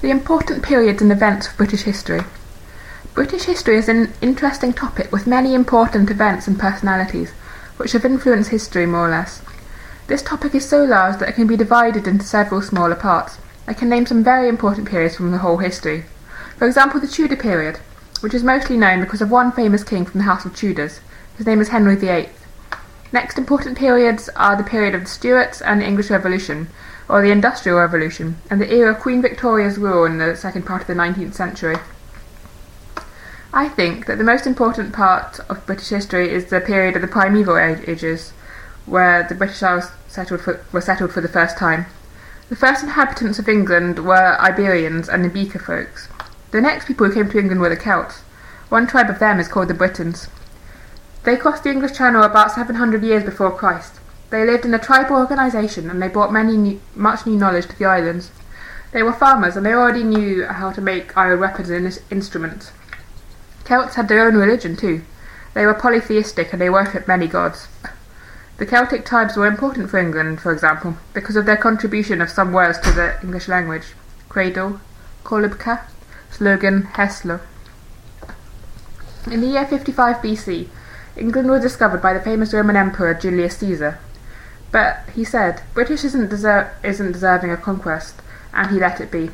The important periods and events of British history. British history is an interesting topic with many important events and personalities, which have influenced history more or less. This topic is so large that it can be divided into several smaller parts. I can name some very important periods from the whole history. For example, the Tudor period, which is mostly known because of one famous king from the House of Tudors. His name is Henry VIII. Next important periods are the period of the Stuarts and the English Revolution, or the Industrial Revolution, and the era of Queen Victoria's rule in the second part of the 19th century. I think that the most important part of British history is the period of the primeval ages, where the British Isles settled for, were settled for the first time. The first inhabitants of England were Iberians and Nbeca folks. The next people who came to England were the Celts. One tribe of them is called the Britons. They crossed the English Channel about 700 years before Christ. They lived in a tribal organisation and they brought many new, much new knowledge to the islands. They were farmers and they already knew how to make iron weapons and instruments. Celts had their own religion too. They were polytheistic and they worshipped many gods. The Celtic tribes were important for England, for example, because of their contribution of some words to the English language. Cradle, kolybka, slogan, Heslo. In the year 55 BC, England was discovered by the famous Roman Emperor Julius Caesar. But he said, British isn't, deser- isn't deserving of conquest, and he let it be.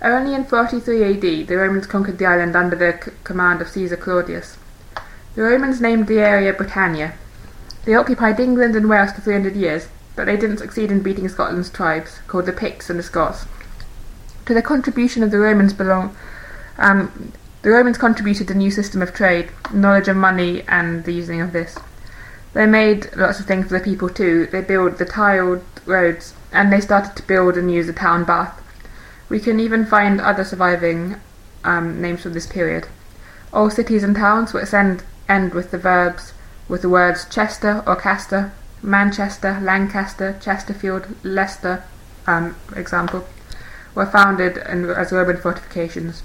Only in 43 AD the Romans conquered the island under the c- command of Caesar Claudius. The Romans named the area Britannia. They occupied England and Wales for 300 years, but they didn't succeed in beating Scotland's tribes, called the Picts and the Scots. To the contribution of the Romans belong um, the Romans contributed a new system of trade, knowledge of money, and the using of this. They made lots of things for the people too. They built the tiled roads, and they started to build and use the town bath. We can even find other surviving um, names from this period. All cities and towns which end, end with the verbs with the words Chester or Castor, Manchester, Lancaster, Chesterfield, Leicester, um, example, were founded as urban fortifications.